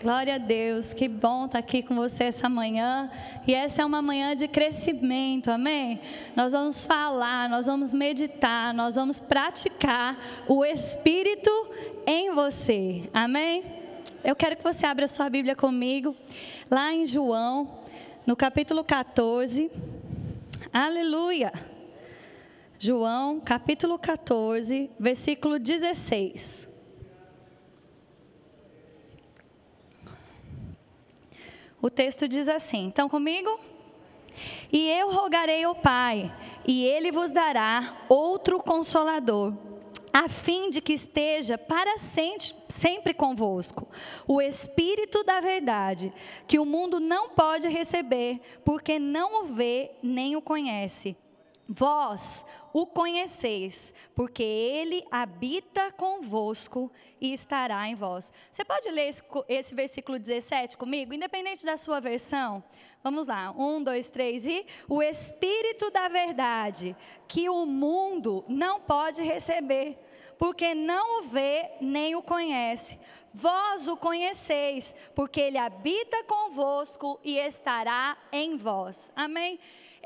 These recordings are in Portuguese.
Glória a Deus, que bom estar aqui com você essa manhã. E essa é uma manhã de crescimento, amém? Nós vamos falar, nós vamos meditar, nós vamos praticar o Espírito em você, amém? Eu quero que você abra sua Bíblia comigo, lá em João, no capítulo 14. Aleluia! João, capítulo 14, versículo 16. O texto diz assim: Estão comigo? E eu rogarei ao Pai, e ele vos dará outro consolador, a fim de que esteja para sempre, convosco, o Espírito da Verdade, que o mundo não pode receber, porque não o vê nem o conhece. Vós o conheceis, porque ele habita convosco e estará em vós. Você pode ler esse, esse, versículo 17 comigo, independente da sua versão? Vamos lá, um, dois, três e. O Espírito da Verdade, que o mundo não pode receber, porque não o vê nem o conhece. Vós o conheceis, porque ele habita convosco e estará em vós. Amém?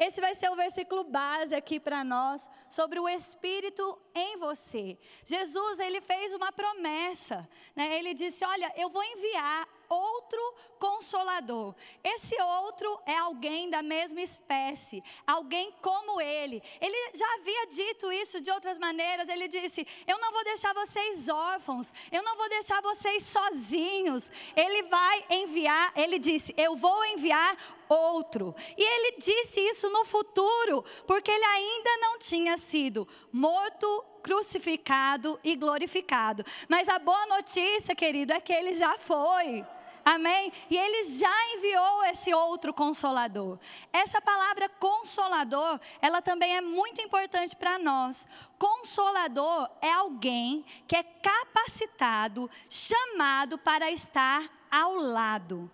Esse vai ser o versículo base aqui para nós sobre o Espírito em você. Jesus, ele fez uma promessa, né? Ele disse: "Olha, eu vou enviar outro consolador. Esse outro é alguém da mesma espécie, alguém como ele. Ele já havia dito isso de outras maneiras. Ele disse: Eu não vou deixar vocês órfãos, eu não vou deixar vocês sozinhos. Ele vai enviar, ele disse: Eu vou enviar outro. E ele disse isso no futuro, porque ele ainda não tinha sido morto, crucificado e glorificado. Mas a boa notícia, querido, é que ele já foi. Amém? E ele já enviou esse outro consolador. Essa palavra consolador, ela também é muito importante para nós. Consolador é alguém que é capacitado, chamado para estar ao lado.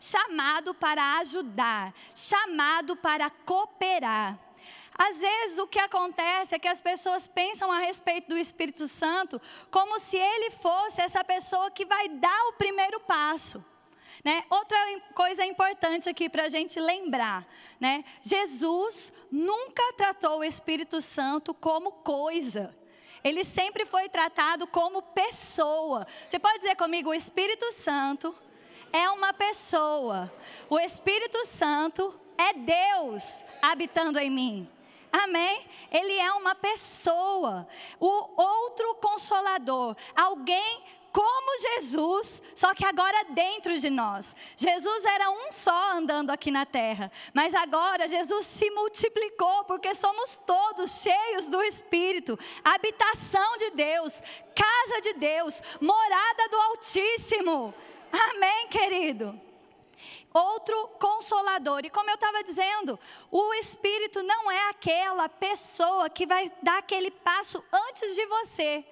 Chamado para ajudar, chamado para cooperar. Às vezes o que acontece é que as pessoas pensam a respeito do Espírito Santo como se ele fosse essa pessoa que vai dar o primeiro passo. Né? Outra coisa importante aqui para a gente lembrar, né? Jesus nunca tratou o Espírito Santo como coisa. Ele sempre foi tratado como pessoa. Você pode dizer comigo, o Espírito Santo é uma pessoa. O Espírito Santo é Deus habitando em mim. Amém? Ele é uma pessoa. O outro consolador, alguém como Jesus, só que agora dentro de nós. Jesus era um só andando aqui na terra, mas agora Jesus se multiplicou porque somos todos cheios do Espírito, habitação de Deus, casa de Deus, morada do Altíssimo. Amém, querido? outro consolador. E como eu estava dizendo, o Espírito não é aquela pessoa que vai dar aquele passo antes de você.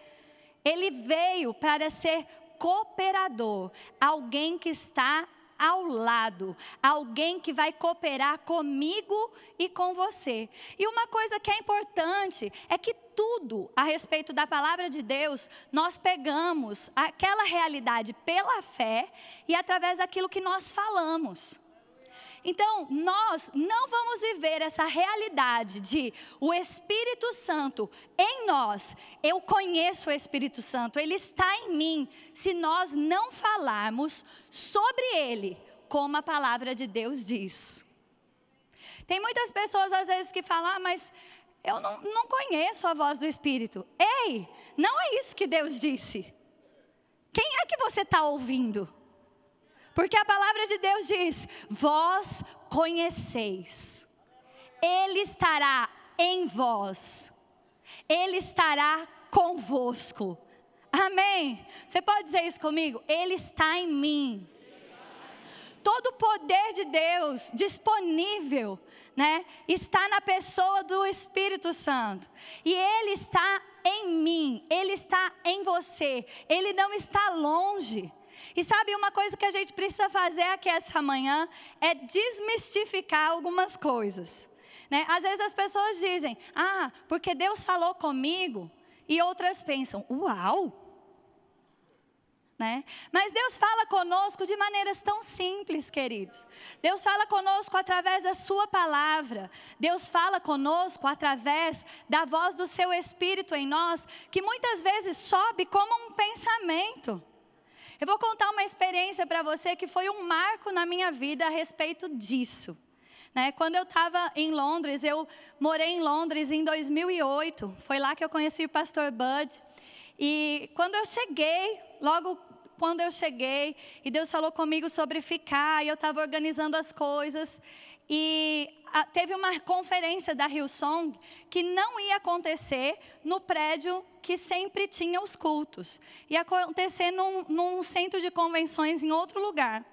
Ele veio para ser cooperador, alguém que está ao lado, alguém que vai cooperar comigo e com você. E uma coisa que é importante é que tudo a respeito da palavra de Deus, nós pegamos aquela realidade pela fé e através daquilo que nós falamos. Então, nós não vamos viver essa realidade de o Espírito Santo em nós. Eu conheço o Espírito Santo, ele está em mim. Se nós não falarmos sobre ele, como a palavra de Deus diz. Tem muitas pessoas às vezes que falam, ah, mas eu não, não conheço a voz do Espírito. Ei, não é isso que Deus disse. Quem é que você está ouvindo? Porque a palavra de Deus diz: Vós conheceis, Ele estará em vós, Ele estará convosco. Amém? Você pode dizer isso comigo? Ele está em mim. Todo o poder de Deus disponível né, está na pessoa do Espírito Santo. E Ele está em mim, Ele está em você, Ele não está longe. E sabe uma coisa que a gente precisa fazer aqui essa manhã é desmistificar algumas coisas. Né? Às vezes as pessoas dizem, ah, porque Deus falou comigo, e outras pensam, uau! Né? Mas Deus fala conosco de maneiras tão simples, queridos. Deus fala conosco através da Sua palavra. Deus fala conosco através da voz do Seu Espírito em nós, que muitas vezes sobe como um pensamento. Eu vou contar uma experiência para você que foi um marco na minha vida a respeito disso. Né? Quando eu estava em Londres, eu morei em Londres em 2008. Foi lá que eu conheci o pastor Bud. E quando eu cheguei, logo quando eu cheguei, e Deus falou comigo sobre ficar, e eu estava organizando as coisas, e a, teve uma conferência da Hillsong que não ia acontecer no prédio que sempre tinha os cultos, ia acontecer num, num centro de convenções em outro lugar.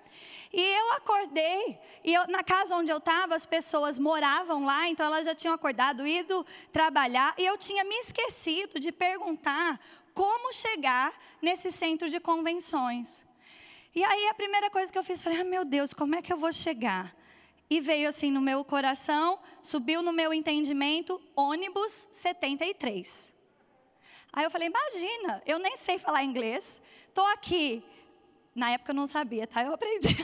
E eu acordei, e eu, na casa onde eu estava, as pessoas moravam lá, então elas já tinham acordado, ido trabalhar, e eu tinha me esquecido de perguntar como chegar nesse centro de convenções. E aí a primeira coisa que eu fiz, falei, ah, meu Deus, como é que eu vou chegar? E veio assim no meu coração, subiu no meu entendimento, ônibus 73. Aí eu falei, imagina, eu nem sei falar inglês, estou aqui. Na época eu não sabia, tá? Eu aprendi.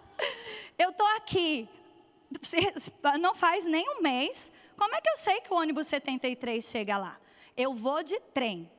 eu estou aqui, não faz nem um mês, como é que eu sei que o ônibus 73 chega lá? Eu vou de trem.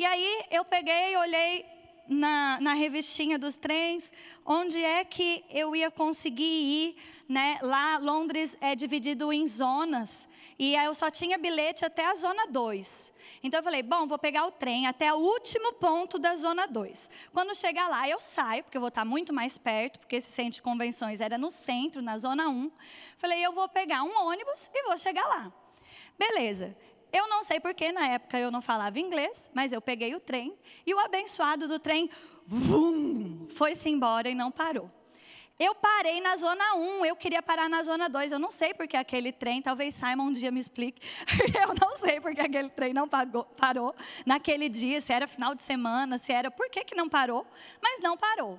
E aí eu peguei, olhei na, na revistinha dos trens, onde é que eu ia conseguir ir, né? Lá, Londres é dividido em zonas, e aí eu só tinha bilhete até a zona 2. Então eu falei, bom, vou pegar o trem até o último ponto da zona 2. Quando chegar lá, eu saio, porque eu vou estar muito mais perto, porque esse centro de convenções era no centro, na zona 1. Falei, eu vou pegar um ônibus e vou chegar lá. Beleza. Eu não sei porque na época eu não falava inglês, mas eu peguei o trem e o abençoado do trem vum, foi-se embora e não parou. Eu parei na zona 1, eu queria parar na zona 2. Eu não sei porque aquele trem, talvez Simon um dia me explique. Eu não sei porque aquele trem não pagou, parou naquele dia, se era final de semana, se era. Por que, que não parou? Mas não parou.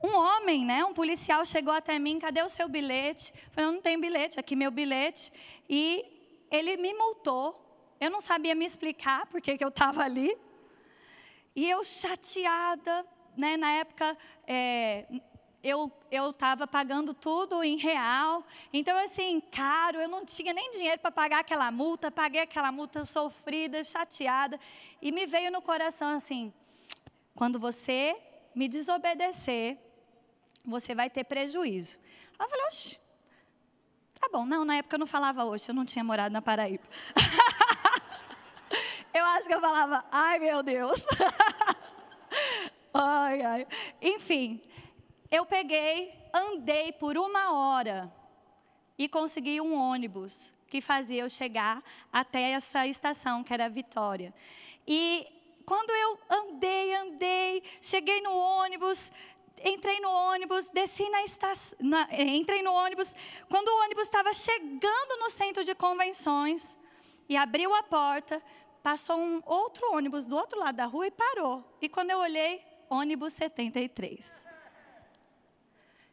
Um homem, né, um policial chegou até mim, cadê o seu bilhete? Eu falei, eu não tenho bilhete, aqui meu bilhete. E ele me multou eu não sabia me explicar porque que eu estava ali. E eu chateada, né? Na época, é, eu estava pagando tudo em real. Então, assim, caro, eu não tinha nem dinheiro para pagar aquela multa. Paguei aquela multa sofrida, chateada. E me veio no coração assim: quando você me desobedecer, você vai ter prejuízo. eu falei, oxe, tá bom. Não, na época eu não falava hoje, eu não tinha morado na Paraíba. Eu acho que eu falava, ai meu Deus. ai, ai. Enfim, eu peguei, andei por uma hora e consegui um ônibus que fazia eu chegar até essa estação, que era Vitória. E quando eu andei, andei, cheguei no ônibus, entrei no ônibus, desci na estação, entrei no ônibus. Quando o ônibus estava chegando no centro de convenções e abriu a porta, passou um outro ônibus do outro lado da rua e parou. E quando eu olhei, ônibus 73.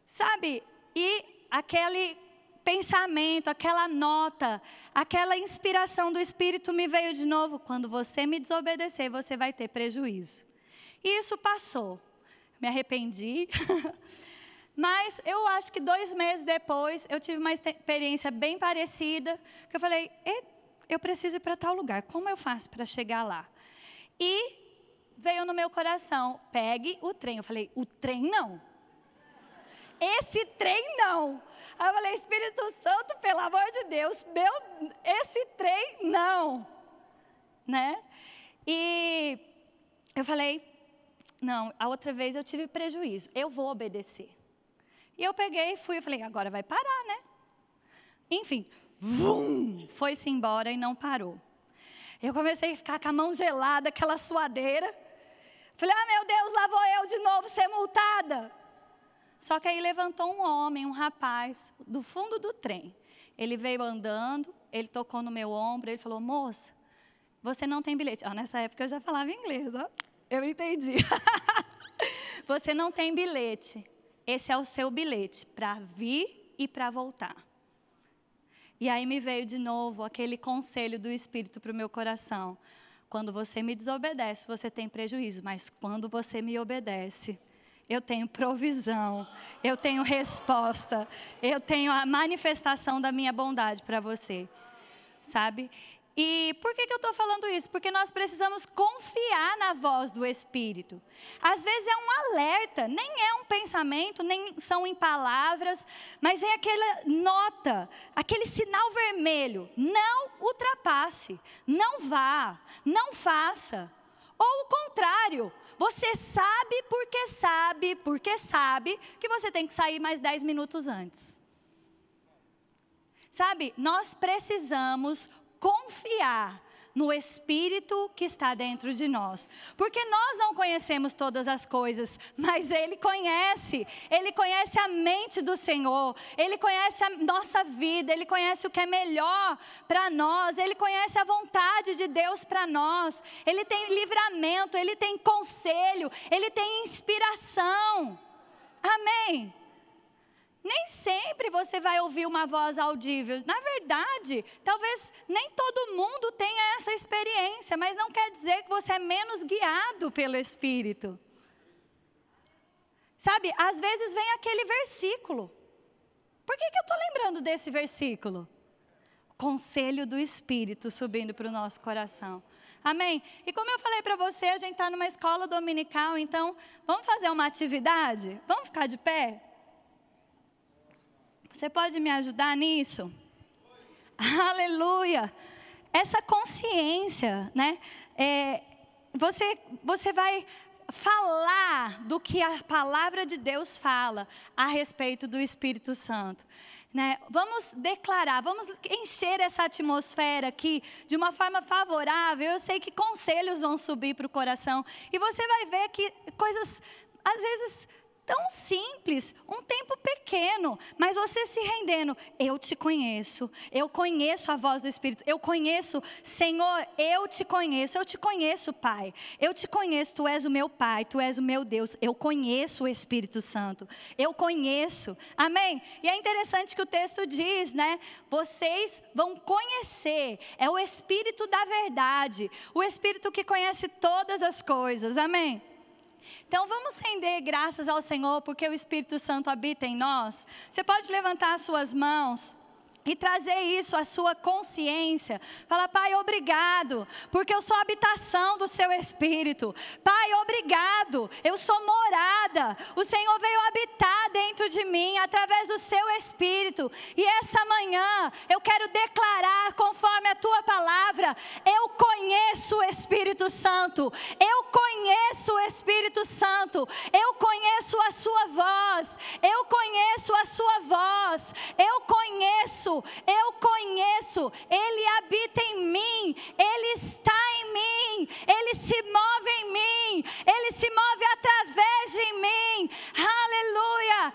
Sabe? E aquele pensamento, aquela nota, aquela inspiração do Espírito me veio de novo. Quando você me desobedecer, você vai ter prejuízo. E isso passou. Me arrependi. Mas eu acho que dois meses depois, eu tive uma experiência bem parecida, que eu falei, eu preciso ir para tal lugar, como eu faço para chegar lá? E veio no meu coração, pegue o trem. Eu falei, o trem não. Esse trem não. Aí eu falei, Espírito Santo, pelo amor de Deus, meu, esse trem não. Né? E eu falei, não, a outra vez eu tive prejuízo, eu vou obedecer. E eu peguei e fui, eu falei, agora vai parar, né? Enfim, vum, foi-se embora e não parou. Eu comecei a ficar com a mão gelada, aquela suadeira. Falei, ah, meu Deus, lá vou eu de novo ser multada. Só que aí levantou um homem, um rapaz, do fundo do trem. Ele veio andando, ele tocou no meu ombro, ele falou, moça, você não tem bilhete. Ah, nessa época eu já falava inglês, ó. eu entendi. você não tem bilhete. Esse é o seu bilhete para vir e para voltar. E aí me veio de novo aquele conselho do Espírito para o meu coração. Quando você me desobedece, você tem prejuízo, mas quando você me obedece, eu tenho provisão, eu tenho resposta, eu tenho a manifestação da minha bondade para você, sabe? E por que, que eu estou falando isso? Porque nós precisamos confiar na voz do Espírito. Às vezes é um alerta, nem é um pensamento, nem são em palavras, mas é aquela nota, aquele sinal vermelho. Não ultrapasse, não vá, não faça. Ou o contrário, você sabe porque sabe, porque sabe que você tem que sair mais 10 minutos antes. Sabe, nós precisamos confiar no Espírito que está dentro de nós. Porque nós não conhecemos todas as coisas, mas Ele conhece. Ele conhece a mente do Senhor, Ele conhece a nossa vida, Ele conhece o que é melhor para nós, Ele conhece a vontade de Deus para nós. Ele tem livramento, Ele tem conselho, Ele tem inspiração. Sempre você vai ouvir uma voz audível. Na verdade, talvez nem todo mundo tenha essa experiência, mas não quer dizer que você é menos guiado pelo Espírito. Sabe, às vezes vem aquele versículo. Por que, que eu estou lembrando desse versículo? Conselho do Espírito subindo para o nosso coração. Amém? E como eu falei para você, a gente está numa escola dominical, então vamos fazer uma atividade? Vamos ficar de pé? Você pode me ajudar nisso? Aleluia! Essa consciência, né? É, você, você vai falar do que a palavra de Deus fala a respeito do Espírito Santo. Né? Vamos declarar, vamos encher essa atmosfera aqui de uma forma favorável. Eu sei que conselhos vão subir para o coração e você vai ver que coisas, às vezes, tão simples, um tempo pequeno, mas você se rendendo, eu te conheço, eu conheço a voz do Espírito, eu conheço, Senhor, eu te conheço, eu te conheço, Pai, eu te conheço, tu és o meu Pai, tu és o meu Deus, eu conheço o Espírito Santo, eu conheço, amém? E é interessante que o texto diz, né? Vocês vão conhecer, é o Espírito da verdade, o Espírito que conhece todas as coisas, amém? Então vamos render graças ao Senhor porque o Espírito Santo habita em nós. Você pode levantar as suas mãos e trazer isso à sua consciência. Fala, Pai, obrigado, porque eu sou habitação do seu espírito. Pai, obrigado, eu sou morada. O Senhor veio habitar dentro de mim através do seu espírito. E essa manhã eu quero declarar, conforme a tua palavra, eu conheço o Espírito Santo. Eu conheço o Espírito Santo. Eu conheço a sua voz. Eu conheço a sua voz. Eu conheço conheço, eu conheço, Ele habita em mim, Ele está em mim, Ele se move em mim, Ele se move através de mim, aleluia,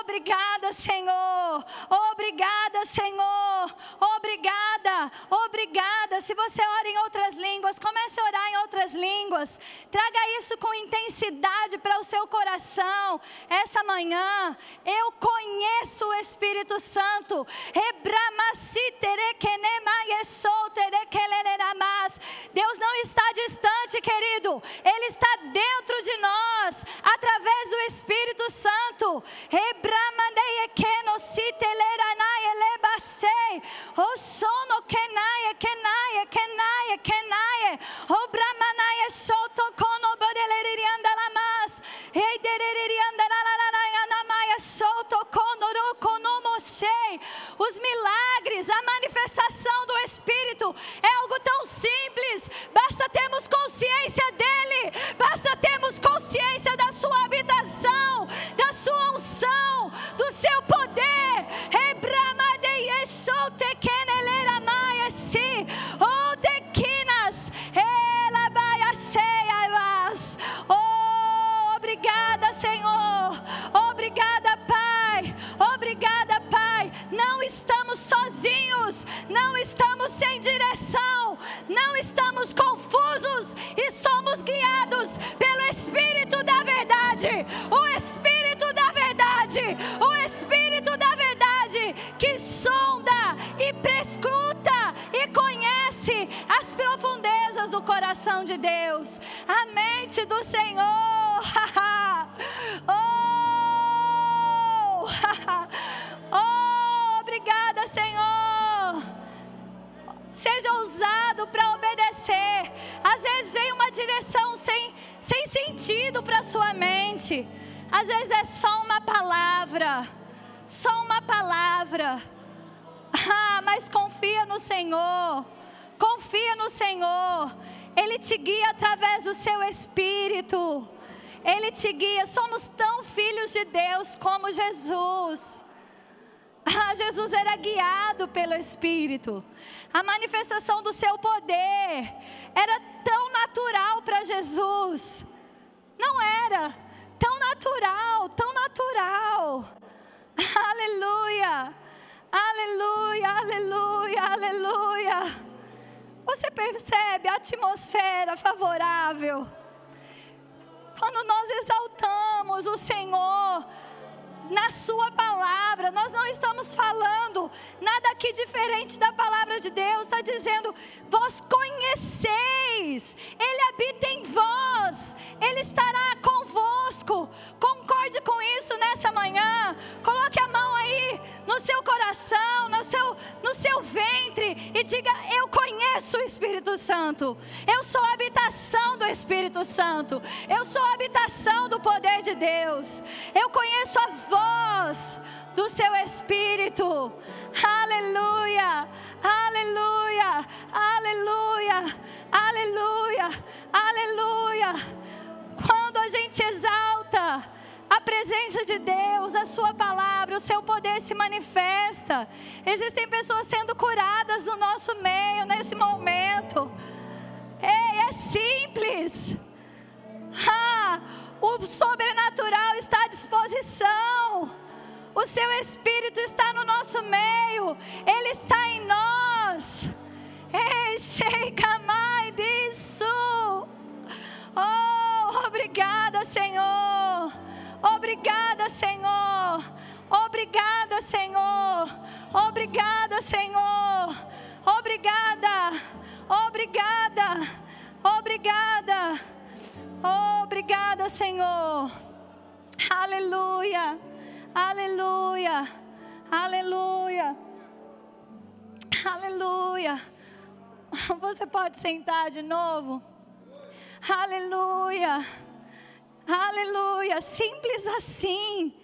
obrigada Senhor, obrigada Senhor, obrigada, obrigada. Se você ora em outras línguas, comece a orar em outras línguas, traga isso com intensidade para o seu coração, essa manhã, eu conheço o Espírito Santo, Deus não está distante, querido. Ele está dentro de nós, através do Espírito Santo. O sono kenaye kenaye kenaye kenaye. O bramanaye soto kono bodeleri andalamas. Ei dereri andalaranaya namaya soto kono ro kono moshei os milagres, a manifestação do Espírito é algo tão simples. Basta termos consciência dele, basta termos consciência da sua habitação, da sua unção, do seu poder. Oh, estamos sozinhos, não estamos sem direção, não estamos confusos e somos guiados pelo Espírito da verdade. O Espírito da verdade, o Espírito da verdade que sonda e prescuta e conhece as profundezas do coração de Deus, a mente do Senhor. oh, oh, obrigada, Senhor. Seja ousado para obedecer. Às vezes vem uma direção sem, sem sentido para sua mente. Às vezes é só uma palavra, só uma palavra. Ah, mas confia no Senhor, confia no Senhor. Ele te guia através do seu espírito. Ele te guia. Somos tão filhos de Deus como Jesus. Ah, Jesus era guiado pelo Espírito. A manifestação do seu poder era tão natural para Jesus. Não era tão natural, tão natural. Aleluia, aleluia, aleluia, aleluia. Você percebe a atmosfera favorável. Quando nós exaltamos o Senhor, na Sua palavra. Nós não estamos falando nada aqui diferente da palavra de Deus. Está dizendo, vós conheceis, Ele habita em vós, Ele estará convosco. Concorde com isso nessa manhã. Coloque a mão aí no seu coração, no seu, no seu ventre e diga: Eu conheço o Espírito Santo. Eu sou a habitação do Espírito Santo. Eu sou a habitação do poder de Deus. Eu conheço a voz do seu Espírito. Aleluia, aleluia, aleluia, aleluia, aleluia. Quando a gente exalta a presença de Deus, a Sua palavra, o seu poder se manifesta. Existem pessoas sendo curadas no nosso meio nesse momento. Ei, é simples. Ah, o sobrenatural está à disposição. O seu Espírito está no nosso meio. Ele está em nós. Chega mais disso. Oh, obrigada, Senhor. Obrigada, Senhor. Obrigada, Senhor. Obrigada, Senhor. Obrigada. Obrigada. Obrigada. Obrigada, Senhor. Aleluia. Aleluia. Aleluia. Aleluia. Você pode sentar de novo? Aleluia. Aleluia. Simples assim.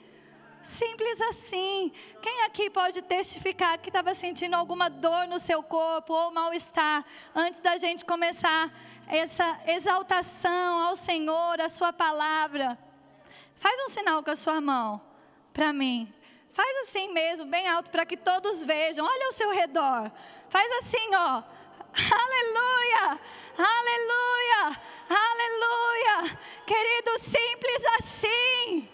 Simples assim. Quem aqui pode testificar que estava sentindo alguma dor no seu corpo ou mal-estar antes da gente começar essa exaltação ao Senhor, a Sua palavra? Faz um sinal com a sua mão para mim. Faz assim mesmo, bem alto, para que todos vejam. Olha ao seu redor. Faz assim, ó. Aleluia! Aleluia! Aleluia! Querido, simples assim.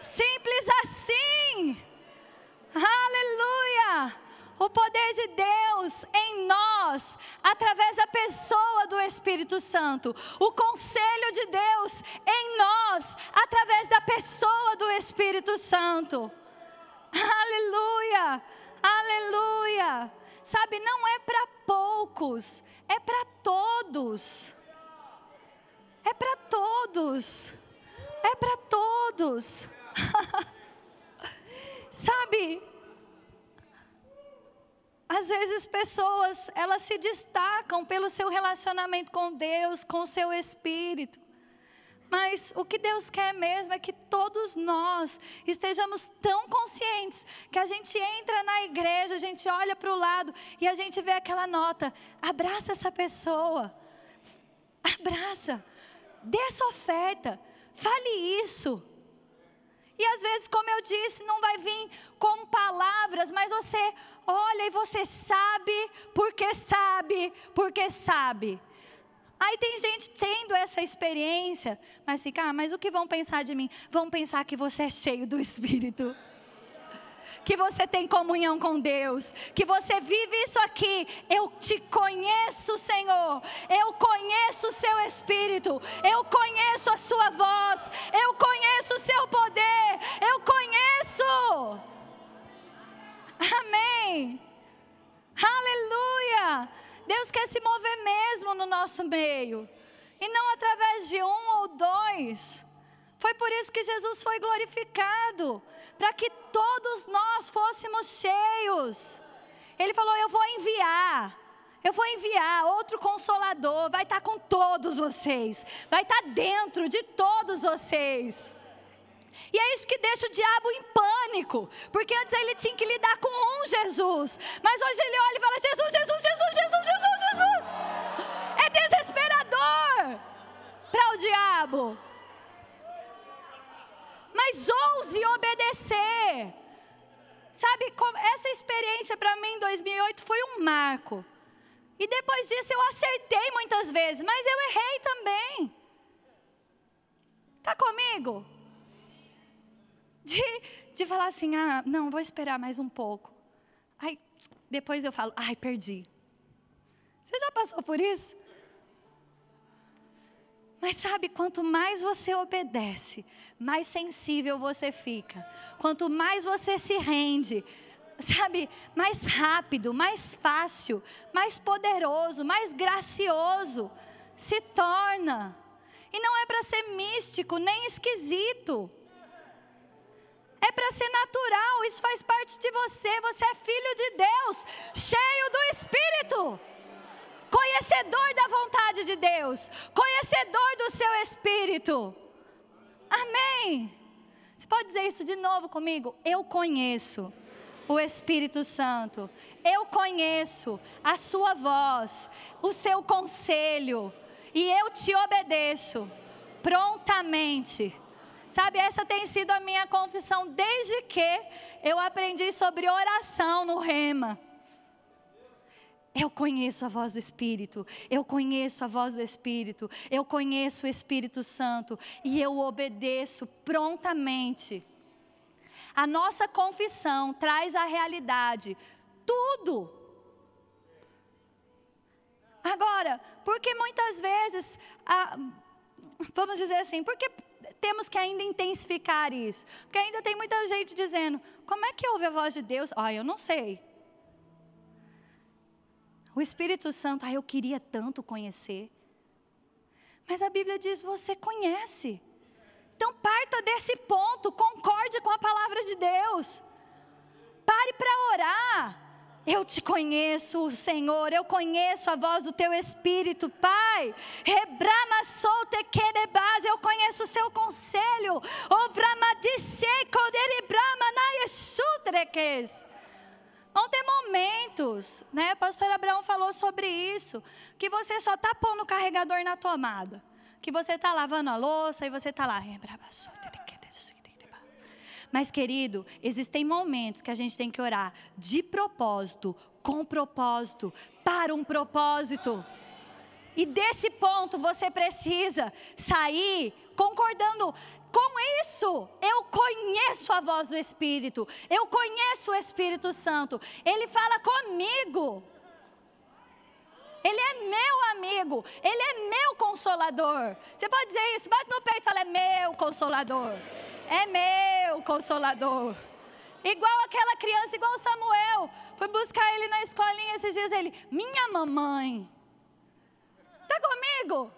Simples assim. Aleluia! O poder de Deus em nós, através da pessoa do Espírito Santo. O conselho de Deus em nós, através da pessoa do Espírito Santo. Aleluia! Aleluia! Sabe, não é para poucos, é para todos. É para todos. É para todos. Sabe? Às vezes pessoas, elas se destacam pelo seu relacionamento com Deus, com o seu espírito. Mas o que Deus quer mesmo é que todos nós estejamos tão conscientes que a gente entra na igreja, a gente olha para o lado e a gente vê aquela nota. Abraça essa pessoa. Abraça. Dê essa oferta. Fale isso. E às vezes, como eu disse, não vai vir com palavras, mas você olha e você sabe, porque sabe, porque sabe. Aí tem gente tendo essa experiência, mas fica, ah, mas o que vão pensar de mim? Vão pensar que você é cheio do Espírito. Que você tem comunhão com Deus, que você vive isso aqui. Eu te conheço, Senhor. Eu conheço o seu espírito. Eu conheço a sua voz. Eu conheço o seu poder. Eu conheço. Amém. Aleluia. Deus quer se mover mesmo no nosso meio, e não através de um ou dois. Foi por isso que Jesus foi glorificado, para que todos nós fôssemos cheios. Ele falou: Eu vou enviar. Eu vou enviar outro consolador, vai estar com todos vocês, vai estar dentro de todos vocês. E é isso que deixa o diabo em pânico, porque antes ele tinha que lidar com um Jesus, mas hoje ele olha e fala: Jesus, Jesus, Jesus, Jesus, Jesus, Jesus. É desesperador para o diabo. Mas ouse obedecer. Sabe, essa experiência para mim em 2008 foi um marco. E depois disso eu acertei muitas vezes, mas eu errei também. Está comigo? De, de falar assim, ah, não, vou esperar mais um pouco. Aí, depois eu falo, ai, perdi. Você já passou por isso? Mas sabe, quanto mais você obedece, mais sensível você fica. Quanto mais você se rende, sabe, mais rápido, mais fácil, mais poderoso, mais gracioso se torna. E não é para ser místico, nem esquisito. É para ser natural, isso faz parte de você. Você é filho de Deus, cheio do Espírito, conhecedor da vontade de Deus, conhecedor do seu Espírito. Amém. Você pode dizer isso de novo comigo? Eu conheço o Espírito Santo, eu conheço a Sua voz, o seu conselho, e eu te obedeço prontamente Sabe, essa tem sido a minha confissão desde que eu aprendi sobre oração no Rema. Eu conheço a voz do Espírito, eu conheço a voz do Espírito, eu conheço o Espírito Santo e eu obedeço prontamente. A nossa confissão traz a realidade, tudo. Agora, porque muitas vezes, vamos dizer assim, porque temos que ainda intensificar isso. Porque ainda tem muita gente dizendo: como é que ouve a voz de Deus? Ah, eu não sei. O Espírito Santo, ah, eu queria tanto conhecer. Mas a Bíblia diz: você conhece. Então parta desse ponto, concorde com a palavra de Deus. Pare para orar. Eu te conheço, Senhor, eu conheço a voz do teu Espírito, Pai. Rebrama solte base, eu conheço o seu conselho. Ovrama disseco deribrama naesutreques. Vão ter momentos, né? O pastor Abraão falou sobre isso, que você só está pondo o carregador na tomada. Que você está lavando a louça e você está lá. Mas, querido, existem momentos que a gente tem que orar de propósito, com propósito, para um propósito. E desse ponto você precisa sair concordando com isso. Eu conheço a voz do Espírito, eu conheço o Espírito Santo, ele fala comigo. Ele é meu amigo, ele é meu consolador. Você pode dizer isso, bate no peito e fala: é meu consolador é meu consolador. Igual aquela criança, igual Samuel. Foi buscar ele na escolinha esses dias. Ele, minha mamãe. Está comigo?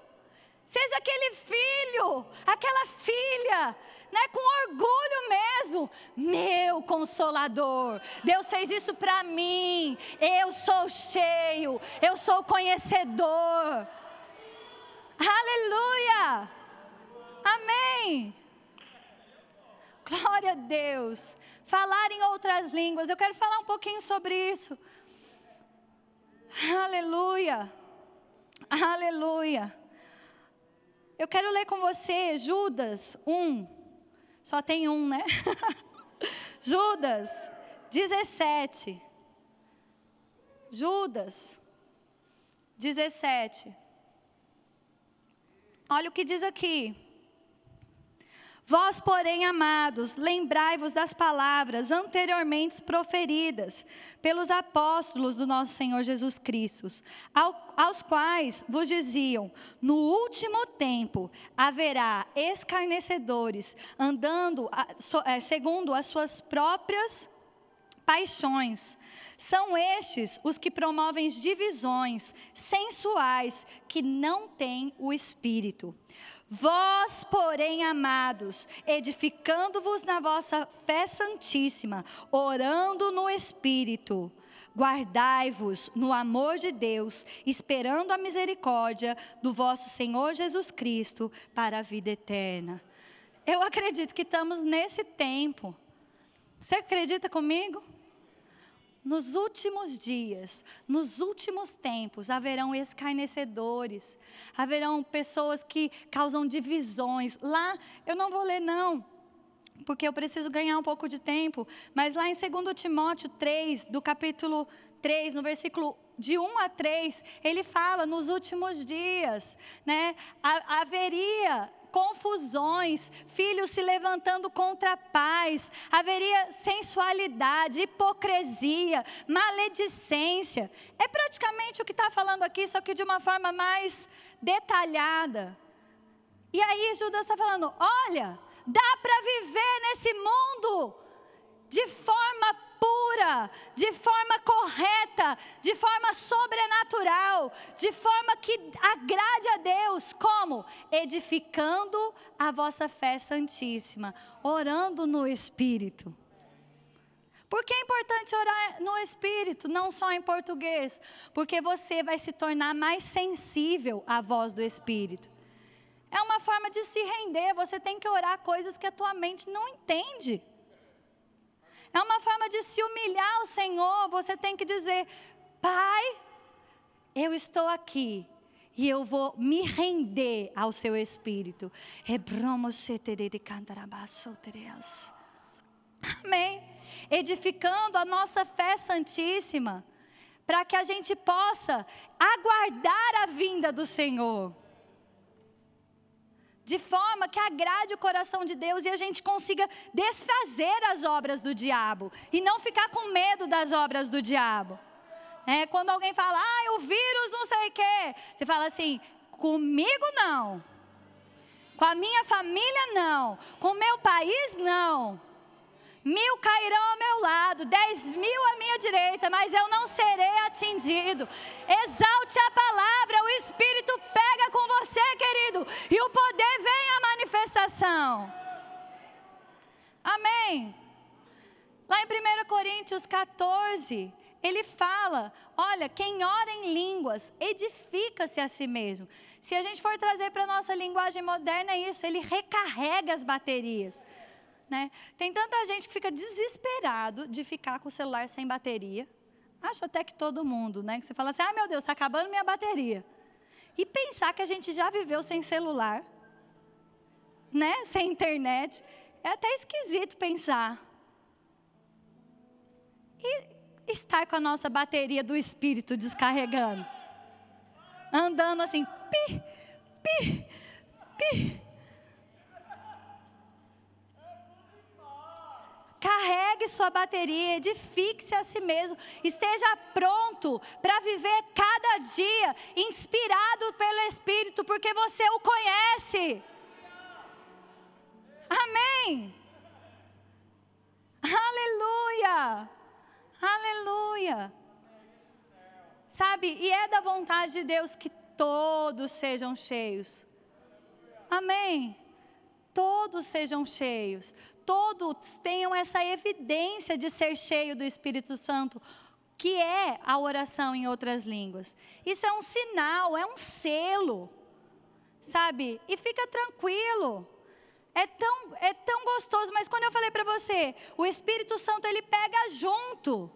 Seja aquele filho, aquela filha, né, com orgulho mesmo. Meu consolador. Deus fez isso para mim. Eu sou cheio. Eu sou conhecedor. Aleluia. Amém. Glória a Deus. Falar em outras línguas. Eu quero falar um pouquinho sobre isso. Aleluia. Aleluia. Eu quero ler com você Judas 1. Só tem um, né? Judas 17. Judas 17. Olha o que diz aqui. Vós, porém, amados, lembrai-vos das palavras anteriormente proferidas pelos apóstolos do nosso Senhor Jesus Cristo, ao, aos quais vos diziam: No último tempo haverá escarnecedores, andando é, segundo as suas próprias paixões. São estes os que promovem divisões sensuais que não têm o espírito. Vós, porém, amados, edificando-vos na vossa fé santíssima, orando no Espírito, guardai-vos no amor de Deus, esperando a misericórdia do vosso Senhor Jesus Cristo para a vida eterna. Eu acredito que estamos nesse tempo. Você acredita comigo? Nos últimos dias, nos últimos tempos, haverão escarnecedores, haverão pessoas que causam divisões. Lá, eu não vou ler, não, porque eu preciso ganhar um pouco de tempo, mas lá em 2 Timóteo 3, do capítulo 3, no versículo de 1 a 3, ele fala nos últimos dias, né, haveria confusões, filhos se levantando contra pais, haveria sensualidade, hipocrisia, maledicência. É praticamente o que está falando aqui, só que de uma forma mais detalhada. E aí Judas está falando: olha, dá para viver nesse mundo de forma pura, de forma correta, de forma sobrenatural, de forma que agrade a Deus. Como? Edificando a vossa fé santíssima, orando no Espírito. Por que é importante orar no Espírito, não só em português? Porque você vai se tornar mais sensível à voz do Espírito. É uma forma de se render, você tem que orar coisas que a tua mente não entende. É uma forma de se humilhar ao Senhor. Você tem que dizer: Pai, eu estou aqui e eu vou me render ao seu espírito. Amém. Edificando a nossa fé santíssima, para que a gente possa aguardar a vinda do Senhor de forma que agrade o coração de Deus e a gente consiga desfazer as obras do diabo e não ficar com medo das obras do diabo. É, quando alguém fala, ah, o vírus não sei o quê, você fala assim, comigo não, com a minha família não, com o meu país não. Mil cairão ao meu lado, dez mil à minha direita, mas eu não serei atingido. Exalte a palavra, o Espírito pega com você, querido, e o poder vem à manifestação. Amém. Lá em 1 Coríntios 14, ele fala: olha, quem ora em línguas edifica-se a si mesmo. Se a gente for trazer para a nossa linguagem moderna, é isso, ele recarrega as baterias. Né? Tem tanta gente que fica desesperado de ficar com o celular sem bateria. Acho até que todo mundo, né? Que você fala assim, ah, meu Deus, está acabando minha bateria. E pensar que a gente já viveu sem celular, né? Sem internet. É até esquisito pensar. E estar com a nossa bateria do espírito descarregando. Andando assim, pi, pi, pi. Carregue sua bateria, edifique-se a si mesmo, esteja pronto para viver cada dia inspirado pelo Espírito, porque você o conhece. Amém. Aleluia. Aleluia. Sabe, e é da vontade de Deus que todos sejam cheios. Amém. Todos sejam cheios todos tenham essa evidência de ser cheio do Espírito Santo, que é a oração em outras línguas. Isso é um sinal, é um selo, sabe? E fica tranquilo. É tão, é tão gostoso, mas quando eu falei para você, o Espírito Santo ele pega junto.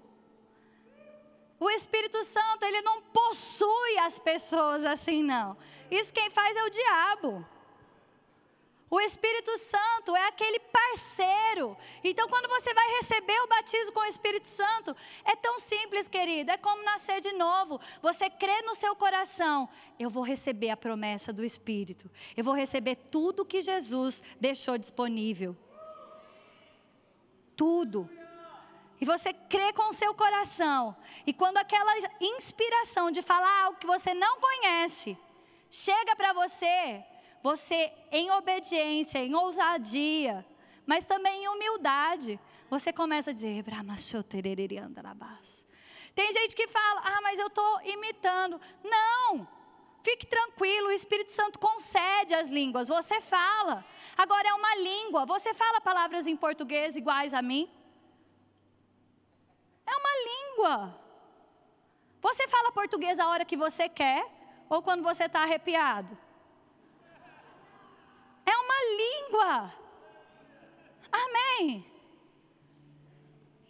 O Espírito Santo ele não possui as pessoas assim não. Isso quem faz é o diabo. O Espírito Santo é aquele parceiro. Então, quando você vai receber o batismo com o Espírito Santo, é tão simples, querido. É como nascer de novo. Você crê no seu coração. Eu vou receber a promessa do Espírito. Eu vou receber tudo que Jesus deixou disponível. Tudo. E você crê com o seu coração. E quando aquela inspiração de falar algo que você não conhece chega para você, você em obediência, em ousadia, mas também em humildade, você começa a dizer, tem gente que fala, ah, mas eu estou imitando. Não! Fique tranquilo, o Espírito Santo concede as línguas, você fala. Agora é uma língua, você fala palavras em português iguais a mim? É uma língua. Você fala português a hora que você quer ou quando você está arrepiado? Língua. Amém.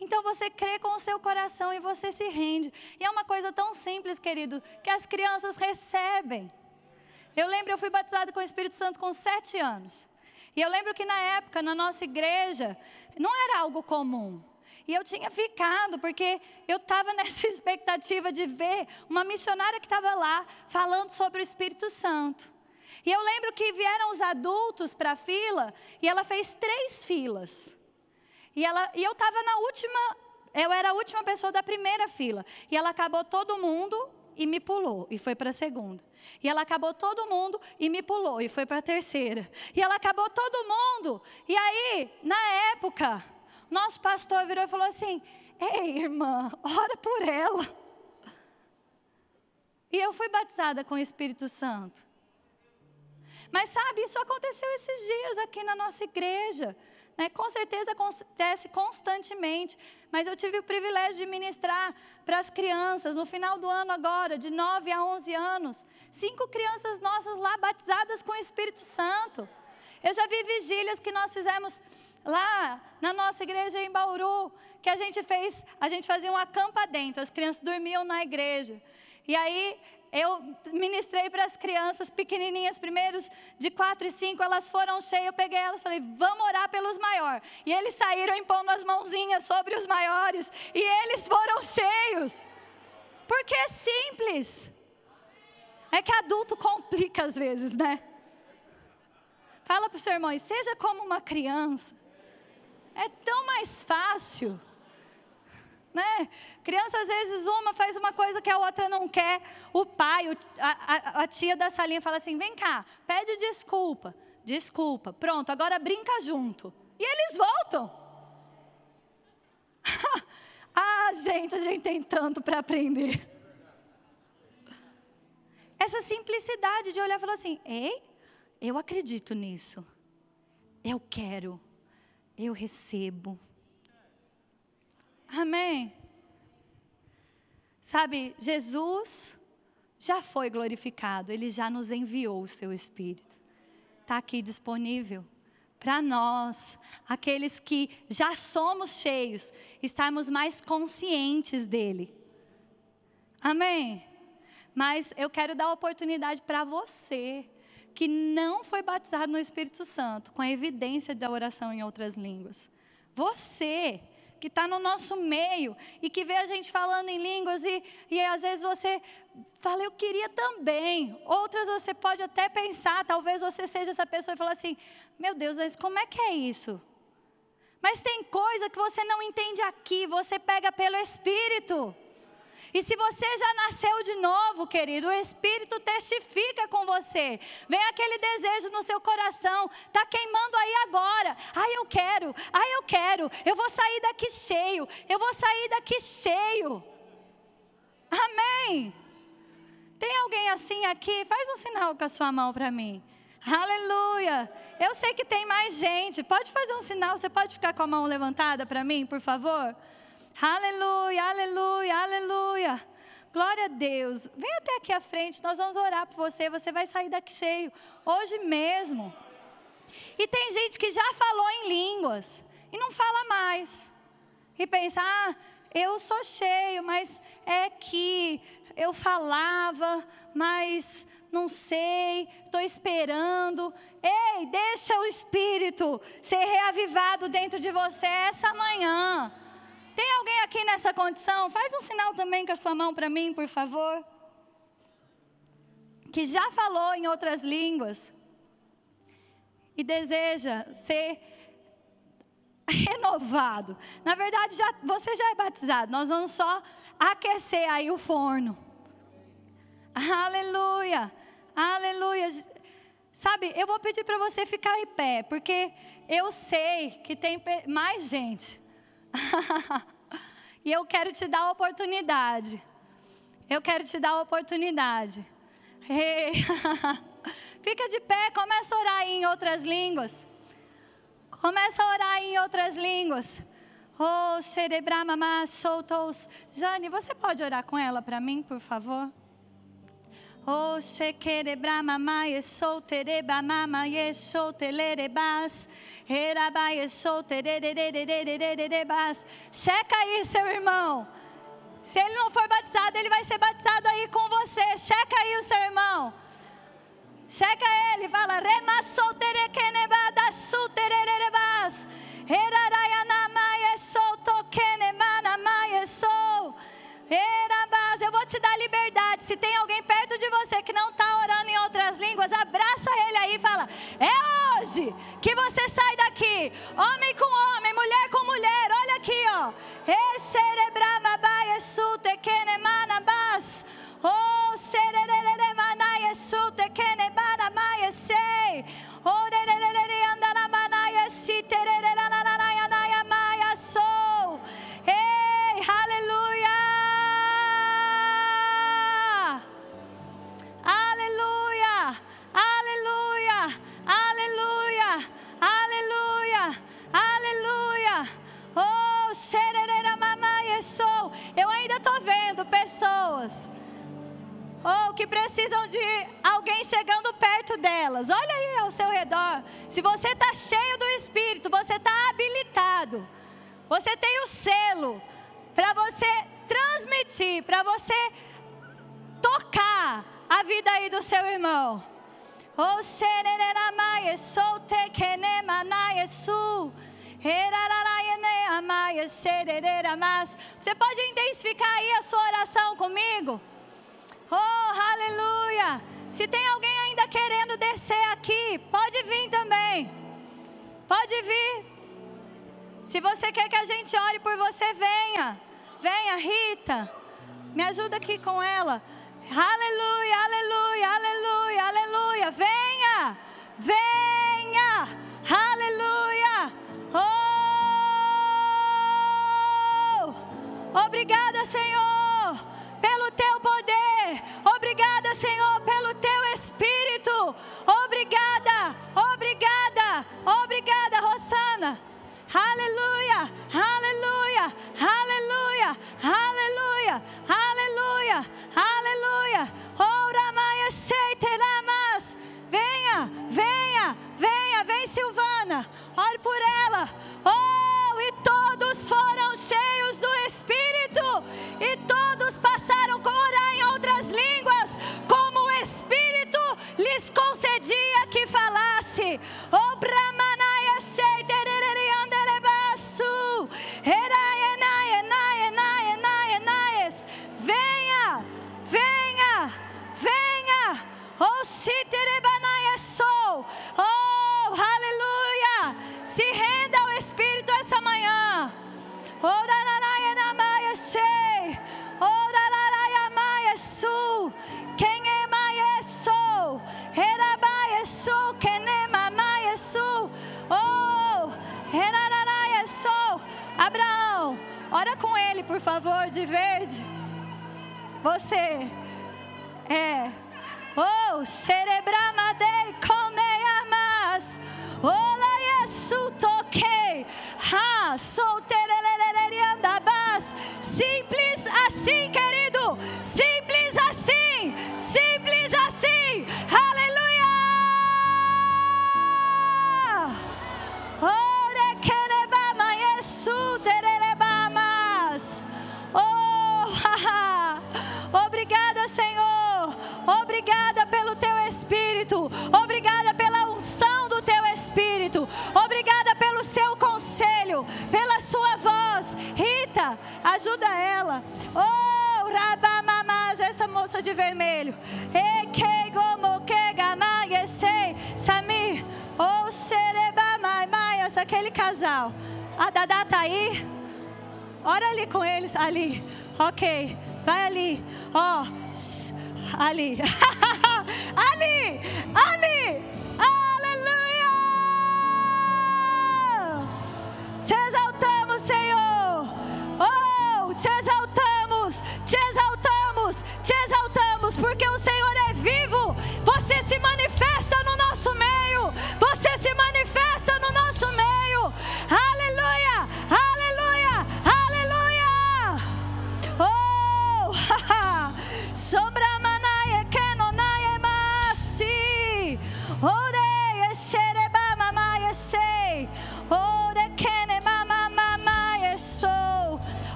Então você crê com o seu coração e você se rende. E é uma coisa tão simples, querido, que as crianças recebem. Eu lembro, eu fui batizada com o Espírito Santo com sete anos. E eu lembro que na época, na nossa igreja, não era algo comum. E eu tinha ficado, porque eu estava nessa expectativa de ver uma missionária que estava lá falando sobre o Espírito Santo. E eu lembro que vieram os adultos para a fila e ela fez três filas. E, ela, e eu estava na última, eu era a última pessoa da primeira fila. E ela acabou todo mundo e me pulou e foi para a segunda. E ela acabou todo mundo e me pulou e foi para a terceira. E ela acabou todo mundo. E aí, na época, nosso pastor virou e falou assim: Ei, irmã, ora por ela. E eu fui batizada com o Espírito Santo. Mas sabe, isso aconteceu esses dias aqui na nossa igreja. Né? Com certeza acontece constantemente, mas eu tive o privilégio de ministrar para as crianças no final do ano agora, de 9 a 11 anos. Cinco crianças nossas lá batizadas com o Espírito Santo. Eu já vi vigílias que nós fizemos lá na nossa igreja em Bauru, que a gente fez, a gente fazia um acampa dentro, as crianças dormiam na igreja. E aí eu ministrei para as crianças pequenininhas, primeiros de quatro e cinco, elas foram cheias, eu peguei elas falei, vamos orar pelos maiores. E eles saíram impondo as mãozinhas sobre os maiores, e eles foram cheios. Porque é simples. É que adulto complica às vezes, né? Fala para o seu irmão, seja como uma criança. É tão mais fácil. Né? Criança, às vezes, uma faz uma coisa que a outra não quer. O pai, a, a, a tia da salinha fala assim: vem cá, pede desculpa. Desculpa, pronto, agora brinca junto. E eles voltam. ah, gente, a gente tem tanto para aprender. Essa simplicidade de olhar e falar assim: ei, eu acredito nisso. Eu quero. Eu recebo. Amém. Sabe, Jesus já foi glorificado, ele já nos enviou o seu Espírito. Está aqui disponível para nós, aqueles que já somos cheios, estarmos mais conscientes dele. Amém? Mas eu quero dar oportunidade para você que não foi batizado no Espírito Santo, com a evidência da oração em outras línguas. Você que está no nosso meio e que vê a gente falando em línguas e, e às vezes você fala, eu queria também. Outras você pode até pensar, talvez você seja essa pessoa e falar assim: meu Deus, mas como é que é isso? Mas tem coisa que você não entende aqui, você pega pelo Espírito. E se você já nasceu de novo, querido, o Espírito testifica com você. Vem aquele desejo no seu coração, está queimando aí agora. Ai, eu quero, ai, eu quero, eu vou sair daqui cheio, eu vou sair daqui cheio. Amém. Tem alguém assim aqui? Faz um sinal com a sua mão para mim. Aleluia. Eu sei que tem mais gente. Pode fazer um sinal. Você pode ficar com a mão levantada para mim, por favor? Aleluia, aleluia, aleluia. Glória a Deus. Vem até aqui à frente, nós vamos orar por você. Você vai sair daqui cheio, hoje mesmo. E tem gente que já falou em línguas e não fala mais. E pensa, ah, eu sou cheio, mas é que eu falava, mas não sei, estou esperando. Ei, deixa o Espírito ser reavivado dentro de você essa manhã. Tem alguém aqui nessa condição? Faz um sinal também com a sua mão para mim, por favor. Que já falou em outras línguas e deseja ser renovado. Na verdade, já, você já é batizado. Nós vamos só aquecer aí o forno. Aleluia, aleluia. Sabe, eu vou pedir para você ficar em pé, porque eu sei que tem mais gente e eu quero te dar a oportunidade. Eu quero te dar a oportunidade. Hey. Fica de pé, começa a orar em outras línguas. Começa a orar em outras línguas. Oh, cerebramama soltos. Jane, você pode orar com ela para mim, por favor? Oh, shekerebramama solterebamama soltelerebas. Checa aí, seu irmão. Se ele não for batizado, ele vai ser batizado aí com você. Checa aí o seu irmão. Checa ele, fala, rema solterekenebada sutererebas. Herarayanamaye soltokenemanamaye sou. Erabas, eu vou te dar liberdade. Se tem alguém perto de você que não está orando em outras línguas, abraça ele aí e fala: É hoje que você sai daqui, homem com homem, mulher com mulher. Olha aqui, ó. Eserebramabaye sutekenemanabas. Que precisam de alguém chegando perto delas. Olha aí ao seu redor. Se você está cheio do Espírito, você está habilitado. Você tem o selo para você transmitir, para você tocar a vida aí do seu irmão. O serereramaye sou. Você pode intensificar aí a sua oração comigo? Oh, aleluia! Se tem alguém ainda querendo descer aqui, pode vir também. Pode vir. Se você quer que a gente ore por você, venha. Venha, Rita. Me ajuda aqui com ela. Aleluia, aleluia, aleluia, aleluia. Venha, venha. Aleluia. Oh! Obrigada, Senhor, Ore por ela. Oh, e todos foram cheios do Espírito. E todos passaram a orar em outras línguas, como o Espírito lhes concedia que falasse. Oh, Brahmanaya. Eraenaenaenaenaenaes. Venha, venha, venha. Oh, siterebanaya sou. Oh, Quem é maia sou? Herabaia sou. Quem é mamaia sou? Oh, herararaya sou. Abraão, ora com ele, por favor, de verde. Você é. Oh, cerebramadei coneamas. Ola yesu toquei. Ha, soltereleleleriandabas. Simples assim, querido. Simples assim. Simples assim. Aleluia. Ore querebama yesu tererebamas. Oh, haha. Obrigada, Senhor. Obrigada pelo teu espírito. Obrigada pela unção do teu espírito. Obrigada pelo seu conselho, pela sua voz. Rita, ajuda ela. Oh, rabamamas, essa moça de vermelho. Ekeigomokegamayesei, Samir. Oh, xerebamai, maias, aquele casal. A Dadá tá aí? Ora ali com eles, ali. Ok, vai ali. Ó, shh, ali. ali, ali. Aleluia! Te exaltamos, Senhor. Oh, te exaltamos, te exaltamos, te exaltamos, porque o Senhor é vivo. Você se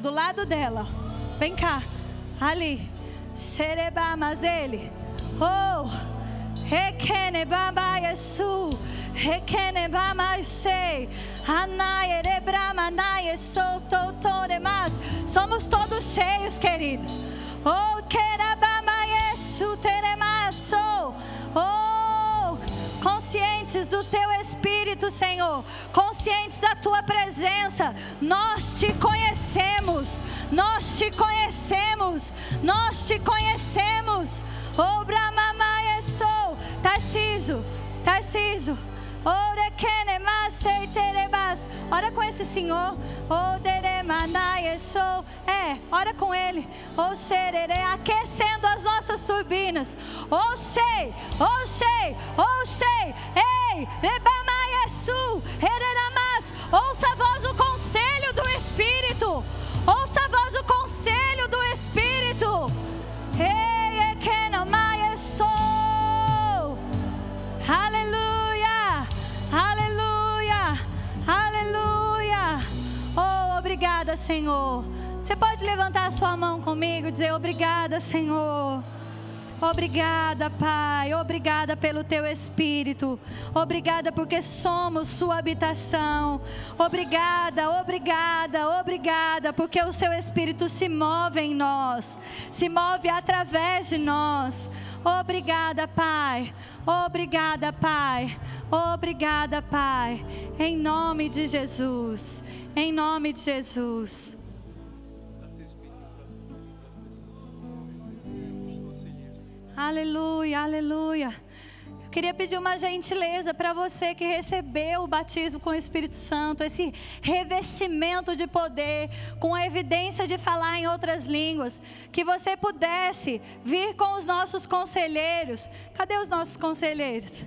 do lado dela. Vem cá. Ali. Xereba mas ele. Oh! Rekene baba Yesu. Rekene baba sei. Anaye rebrama naye sou toutoremas. Somos todos cheios, queridos. Oh, querabama Yesu teremaso. Conscientes do teu espírito, Senhor. Conscientes da tua presença. Nós te conhecemos. Nós te conhecemos. Nós te conhecemos. Oh, Brahmamaye sou. Tarciso. Tarciso. Ora com esse senhor. É, ora com ele. Aquecendo as nossas turbinas. O sei, o sei, o sei. Ei, rebamaye su. Obrigada, Senhor. Você pode levantar a sua mão comigo e dizer obrigada, Senhor. Obrigada, Pai. Obrigada pelo teu espírito. Obrigada porque somos sua habitação. Obrigada, obrigada, obrigada porque o seu espírito se move em nós, se move através de nós. Obrigada, Pai. Obrigada, Pai. Obrigada, Pai. Em nome de Jesus. Em nome de Jesus. Aleluia, aleluia. Eu queria pedir uma gentileza para você que recebeu o batismo com o Espírito Santo, esse revestimento de poder, com a evidência de falar em outras línguas, que você pudesse vir com os nossos conselheiros. Cadê os nossos conselheiros?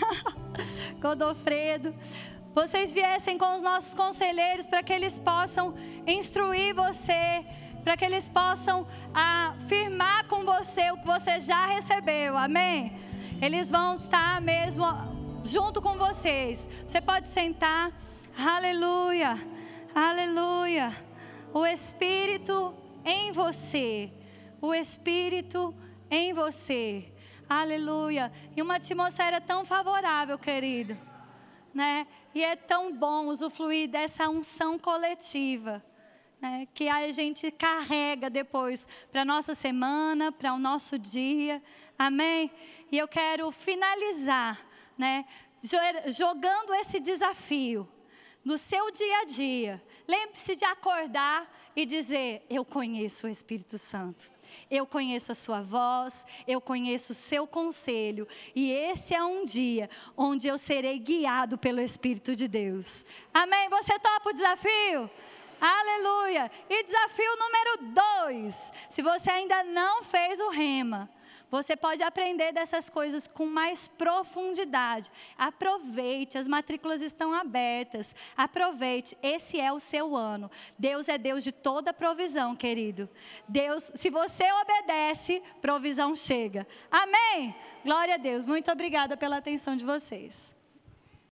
Godofredo. Vocês viessem com os nossos conselheiros para que eles possam instruir você para que eles possam afirmar com você o que você já recebeu. Amém? Eles vão estar mesmo junto com vocês. Você pode sentar. Aleluia. Aleluia. O Espírito em você. O Espírito em você. Aleluia. E uma atmosfera tão favorável, querido. Né? E é tão bom usufruir dessa unção coletiva né, que a gente carrega depois para a nossa semana, para o nosso dia. Amém? E eu quero finalizar, né, jogando esse desafio no seu dia a dia. Lembre-se de acordar e dizer: Eu conheço o Espírito Santo. Eu conheço a sua voz, eu conheço o seu conselho, e esse é um dia onde eu serei guiado pelo Espírito de Deus. Amém? Você topa o desafio? Aleluia! E desafio número dois: se você ainda não fez o rema, você pode aprender dessas coisas com mais profundidade. Aproveite, as matrículas estão abertas. Aproveite, esse é o seu ano. Deus é Deus de toda provisão, querido. Deus, se você obedece, provisão chega. Amém? Glória a Deus. Muito obrigada pela atenção de vocês.